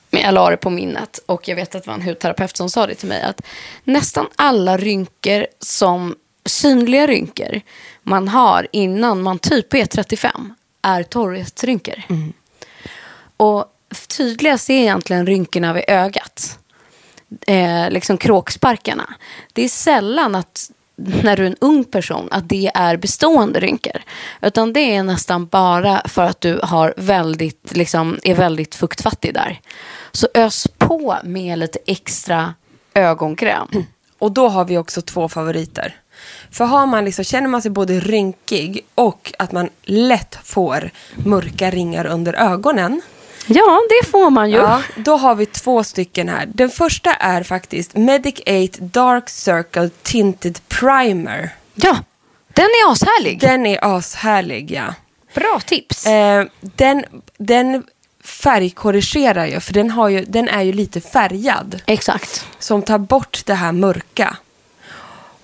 Men jag la det på minnet och jag vet att det var en hudterapeut som sa det till mig. Att nästan alla rynkor som synliga rynkor man har innan man typ är 35 är torrhetsrynkor. Och tydligast är egentligen rynkorna vid ögat. Eh, liksom kråksparkarna. Det är sällan att när du är en ung person att det är bestående rynkor. Utan det är nästan bara för att du har väldigt, liksom, är väldigt fuktfattig där. Så ös på med lite extra ögonkräm. Och då har vi också två favoriter. För har man liksom, känner man sig både rynkig och att man lätt får mörka ringar under ögonen. Ja, det får man ju. Ja, då har vi två stycken här. Den första är faktiskt Medic 8 Dark Circle Tinted Primer. Ja, den är ashärlig. Den är ashärlig, ja. Bra tips. Eh, den, den färgkorrigerar ju, för den, har ju, den är ju lite färgad. Exakt. Som tar bort det här mörka.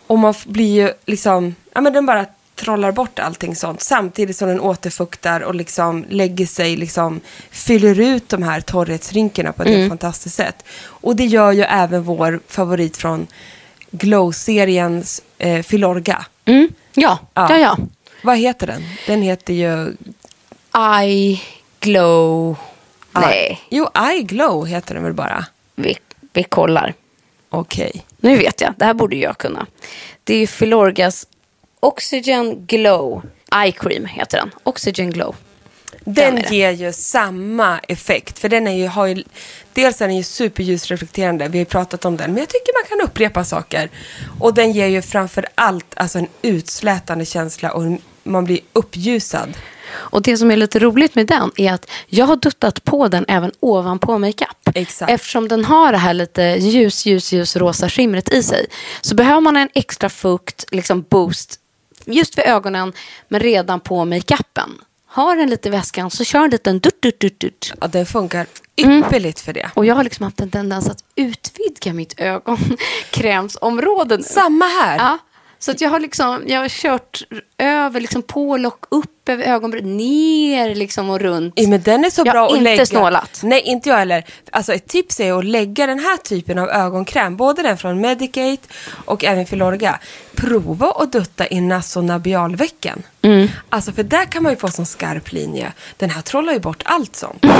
Och man blir ju liksom, ja men den bara trollar bort allting sånt. Samtidigt som den återfuktar och liksom lägger sig, liksom fyller ut de här torrhetsrynkorna på ett helt fantastiskt sätt. Och det gör ju även vår favorit från Glow-seriens eh, Filorga. Mm. Ja, Ja. ja, ja. Vad heter den? Den heter ju... I glow. Nej, Jo, I Glow heter den väl bara? vi, vi kollar. Okej. Nu vet jag, det här borde jag kunna. Det är ju Filorgas Oxygen Glow Eye Cream heter den. Oxygen Glow. Den det. ger ju samma effekt. För den är ju, har ju, dels är den ju superljusreflekterande, vi har ju pratat om den. Men jag tycker man kan upprepa saker. Och den ger ju framför allt alltså en utslätande känsla och man blir uppljusad. Och det som är lite roligt med den är att jag har duttat på den även ovanpå makeup. Exakt. Eftersom den har det här lite ljus, ljus, ljus rosa skimret i sig. Så behöver man en extra fukt, liksom boost, just vid ögonen, men redan på makeupen. Har den lite i väskan så kör en liten dutt, dutt, dutt, dutt. Ja, den funkar ypperligt för det. Och jag har liksom haft en tendens att utvidga mitt ögonkrämsområde nu. Samma här. Ja, så att jag har liksom, jag har kört över, liksom på lock, upp över ögonbrynen, ner liksom och runt. Ja, men den är så Jag bra har att inte lägga. snålat. Nej, inte jag heller. Alltså ett tips är att lägga den här typen av ögonkräm, både den från Medicate och även Filorga. Prova att dutta i nasonabialvecken. Mm. Alltså för där kan man ju få sån skarp linje. Den här trollar ju bort allt sånt.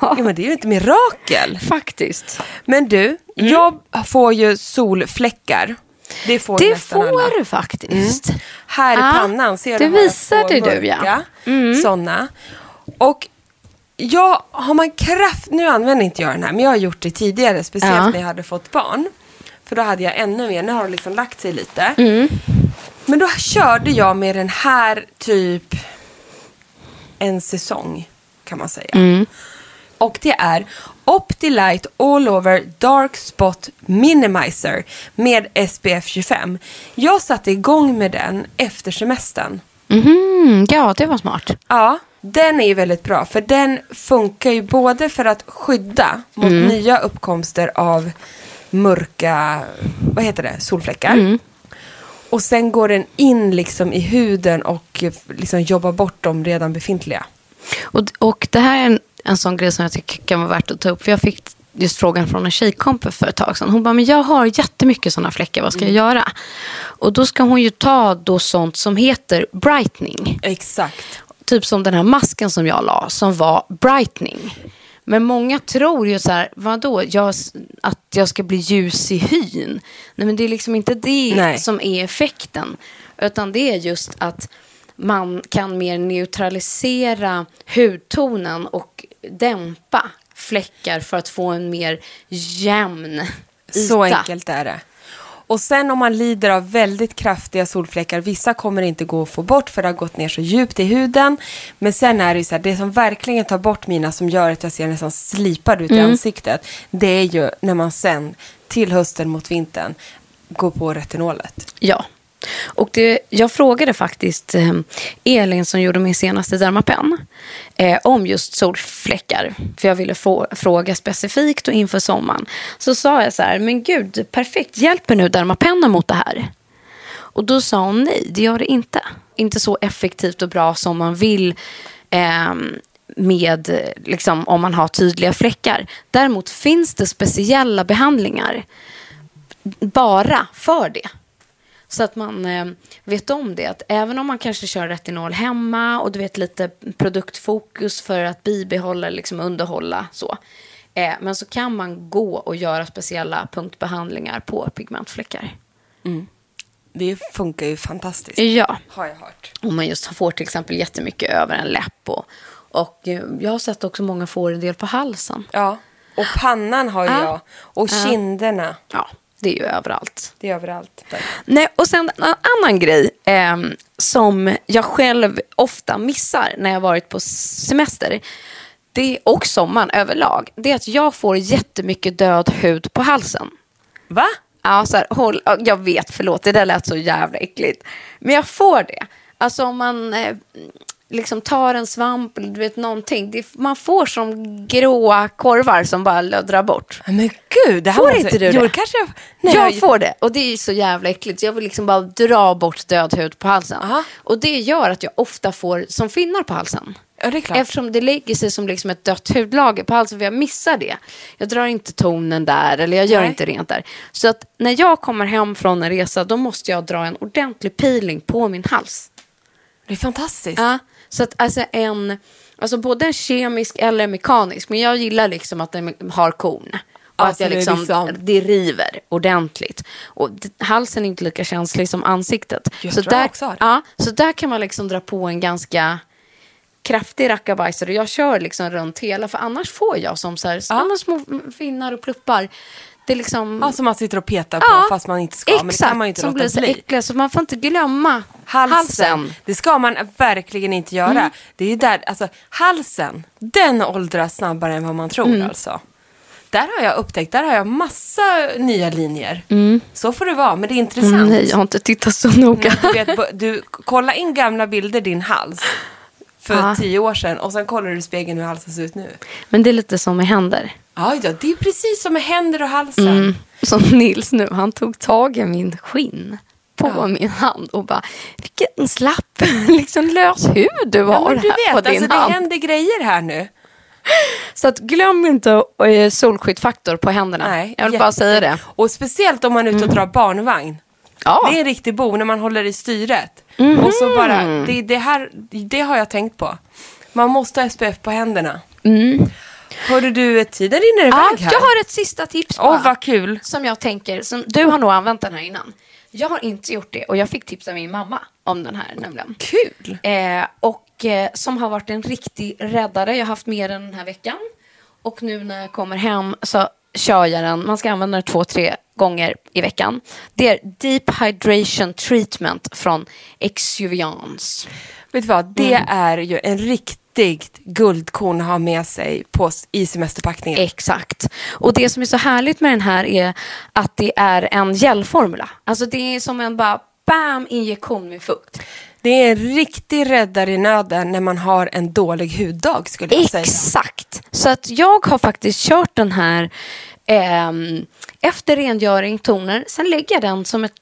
Ja. men det är ju inte mirakel. Faktiskt. Men du, jag får ju solfläckar. Det får Det får du faktiskt. Här i Ja, pannan ser det du jag visade du, ja. Mm. sådana. Och jag, har man kraft, nu använder inte jag den här, men jag har gjort det tidigare, speciellt Ja. när jag hade fått barn. För då hade jag ännu mer, nu har det liksom lagt sig lite. Mm. Men då körde jag med den här typ en säsong, kan man säga. Mm. Och det är Optilight All Over Dark Spot Minimizer med SPF 25. Jag satte igång med den efter semestern. Mhm, ja, det var smart. Ja, den är ju väldigt bra för den funkar ju både för att skydda mot nya uppkomster av mörka, vad heter det, solfläckar. Och sen går den in liksom i huden och eh, liksom jobbar bort de redan befintliga. Och, och det här är en, en sån grej som jag tycker kan vara värt att ta upp. För jag fick just frågan från en tjejkompis för ett tag sedan. Hon bara, men jag har jättemycket sådana fläckar, vad ska jag göra? Och då ska hon ju ta då sånt som heter brightening. Exakt. Typ som den här masken som jag la, som var brightening. Men många tror ju så här, vadå, jag, att jag ska bli ljus i hyn. Nej men det är liksom inte det Nej. som är effekten. Utan det är just att man kan mer neutralisera hudtonen och dämpa fläckar för att få en mer jämn yta. Så enkelt är det. Och sen om man lider av väldigt kraftiga solfläckar, vissa kommer inte gå att få bort för det har gått ner så djupt i huden. Men sen är det ju så här, det som verkligen tar bort mina, som gör att jag ser nästan slipad ut i ansiktet, det är ju när man sen till hösten mot vintern går på retinolet. Ja. Och det, jag frågade faktiskt eh, Elin som gjorde min senaste Dermapen eh, om just solfläckar. För jag ville få, fråga specifikt och inför sommaren. Så sa jag så här, men gud, perfekt, hjälper nu Dermapennen mot det här? Och då sa hon nej, det gör det inte. Inte så effektivt och bra som man vill eh, med, liksom, om man har tydliga fläckar. Däremot finns det speciella behandlingar bara för det. Så att man eh, vet om det. Att även om man kanske kör retinol hemma och du vet lite produktfokus för att bibehålla, liksom underhålla så. Eh, men så kan man gå och göra speciella punktbehandlingar på pigmentfläckar. Det funkar ju fantastiskt. Ja, Har jag hört. om man just får till exempel jättemycket över en läpp. Och, och eh, jag har sett också många får en del på halsen. Ja. Och pannan har ju Ja. jag. Och kinderna. Ja, det är ju överallt. Det är överallt. Nej, och sen en annan grej eh, som jag själv ofta missar när jag varit på semester det, och sommaren överlag, det är att jag får jättemycket död hud på halsen. Va? Ja, så här, håll, ja, jag vet, förlåt, det där lät så jävla äckligt. Men jag får det. Alltså om man, eh, liksom tar en svamp eller du vet någonting. Det, man får som gråa korvar som bara löddrar bort. Men gud, det här Får inte du jo, det? kanske jag... Nej, jag får det och det är så jävla äckligt. Så jag vill liksom bara dra bort död hud på halsen. Aha. Och det gör att jag ofta får som finnar på halsen. Ja, det. Eftersom det lägger sig som liksom ett dött hudlager på halsen, för jag missar det. Jag drar inte tonen där, eller jag gör Nej. inte rent där. Så att när jag kommer hem från en resa, då måste jag dra en ordentlig peeling på min hals. Det är fantastiskt. Ja, så att alltså en, alltså både en kemisk eller mekanisk, men jag gillar liksom att den har korn. Och Ja, att jag det är liksom, liksom- det river ordentligt. Och halsen är inte lika känslig som ansiktet. Jag så, tror jag där, också har det. ja, så där kan man liksom dra på en ganska kraftig rackabajsare. Jag kör liksom runt hela, för annars får jag som så här, ja. små finnar och pluppar. Det är liksom... Ja, som man sitter och petar på Ja, fast man inte ska. men det kan man inte som blir så bli. äckliga, så man får inte glömma Halsen. halsen. Det ska man verkligen inte göra. Mm. Det är där, alltså halsen, den åldras snabbare än vad man tror Mm. alltså. Där har jag upptäckt, där har jag massa nya linjer. Så får det vara, men det är intressant. Mm, nej, jag har inte tittat så noga. Du, vet, du kolla in gamla bilder din hals för Ja. tio år sedan och sen kollar du i spegeln hur halsen ser ut nu. Men det är lite som med händer. Ja, ja, det är precis som med händer och halsen. Mm. Som Nils nu, han tog tag i min skinn på Ja. min hand och bara, vilken slapp, liksom lös hud du har Ja, du här på vet, din alltså, det hand. händer grejer här nu. Så att glöm inte uh, solskyddsfaktor på händerna. Nej, jag vill jätte- bara säga det. Och speciellt om man är ute och drar barnvagn. Ja. Det är en riktig bo när man håller i styret. Mhm. Och så bara, det, det, här, det har jag tänkt på. Man måste ha SPF på händerna. Hörde du, tiden rinner Mm. Ja, iväg här. jag har ett sista tips bara. vad kul. Som jag tänker, som, du har nog använt den här innan. Jag har inte gjort det och jag fick tips av min mamma om den här nämligen. Kul. Eh, och eh, som har varit en riktig räddare. Jag har haft med den den här veckan. Och nu när jag kommer hem så kör jag den. Man ska använda den två, tre gånger i veckan. Det är Deep Hydration Treatment från Exuviance. Vet du vad, det Mm. är ju en riktigt guldkorn att ha med sig på, i semesterpackningen. Exakt. Och det som är så härligt med den här är att det är en gelformula. Alltså det är som en bara bam injektion med fukt. Det är en riktig räddare i nöden när man har en dålig huddag skulle jag säga. Exakt. Så att jag har faktiskt kört den här ehm, efter rengöring, toner. Sen lägger jag den som ett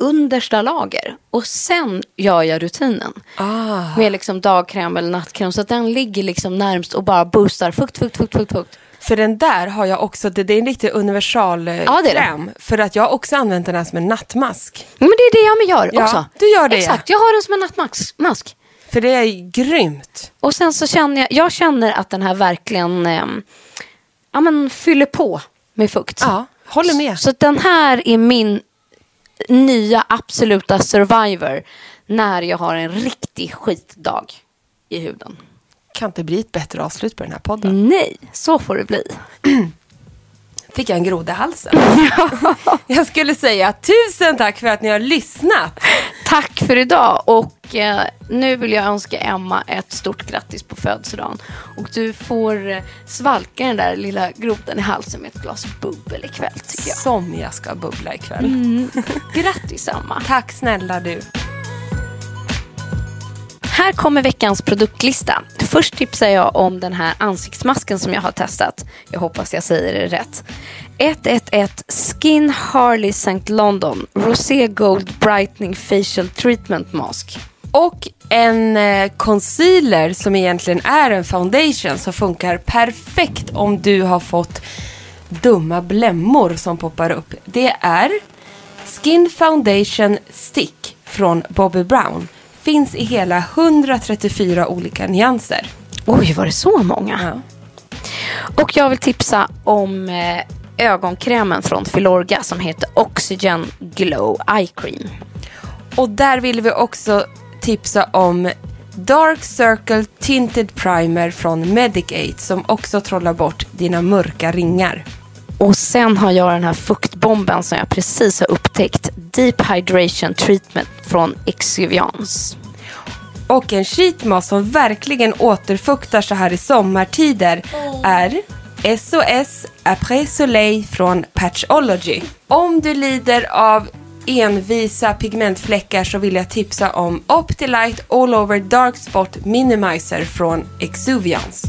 understa lager. Och sen gör jag rutinen. Ah. Med liksom dagkräm eller nattkräm. Så att den ligger liksom närmst och bara boostar fukt, fukt, fukt, fukt. fukt. För den där har jag också, det, det är en riktig universal eh, Ja, det är det. För att jag har också använt den här som en nattmask. Men det är det jag med gör Ja, också. du gör det, Exakt, jag har den som en nattmask. Mask. För det är grymt. Och sen så känner jag, jag känner att den här verkligen ehm, ja, men fyller på med fukt. Ja, håller med. Så att den här är min nya absoluta survivor när jag har en riktig skitdag i huden. Kan inte bli ett bättre avslut på den här podden. Nej, så får det bli. Fick jag en groda i halsen. jag skulle säga tusen tack för att ni har lyssnat. Tack för idag och eh, nu vill jag önska Emma ett stort grattis på födelsedagen. Och du får eh, svalka den där lilla grodan i halsen med ett glas bubbel ikväll tycker jag. Som jag ska bubbla ikväll. Mm. Grattis Emma. Tack snälla du. Här kommer veckans produktlista. Först tipsar jag om den här ansiktsmasken som jag har testat. Jag hoppas jag säger det rätt. 111 Skin Harley St. London Rosé Gold Brightening Facial Treatment Mask. Och en eh, concealer som egentligen är en foundation som funkar perfekt om du har fått dumma blämmor som poppar upp. Det är Skin Foundation Stick från Bobby Brown. Finns i hela 134 olika nyanser. Oj, var det så många? Ja. Och jag vill tipsa om eh, ögonkrämen från Filorga som heter Oxygen Glow Eye Cream. Och där vill vi också tipsa om Dark Circle Tinted Primer från Medic-8 som också trollar bort dina mörka ringar. Och sen har jag den här fuktbomben som jag precis har upptäckt. Deep Hydration Treatment från Exuviance. Och en sheetmask som verkligen återfuktar så här i sommartider är SOS Après Soleil från Patchology. Om du lider av envisa pigmentfläckar så vill jag tipsa om Optilight All Over Dark Spot Minimizer från Exuviance.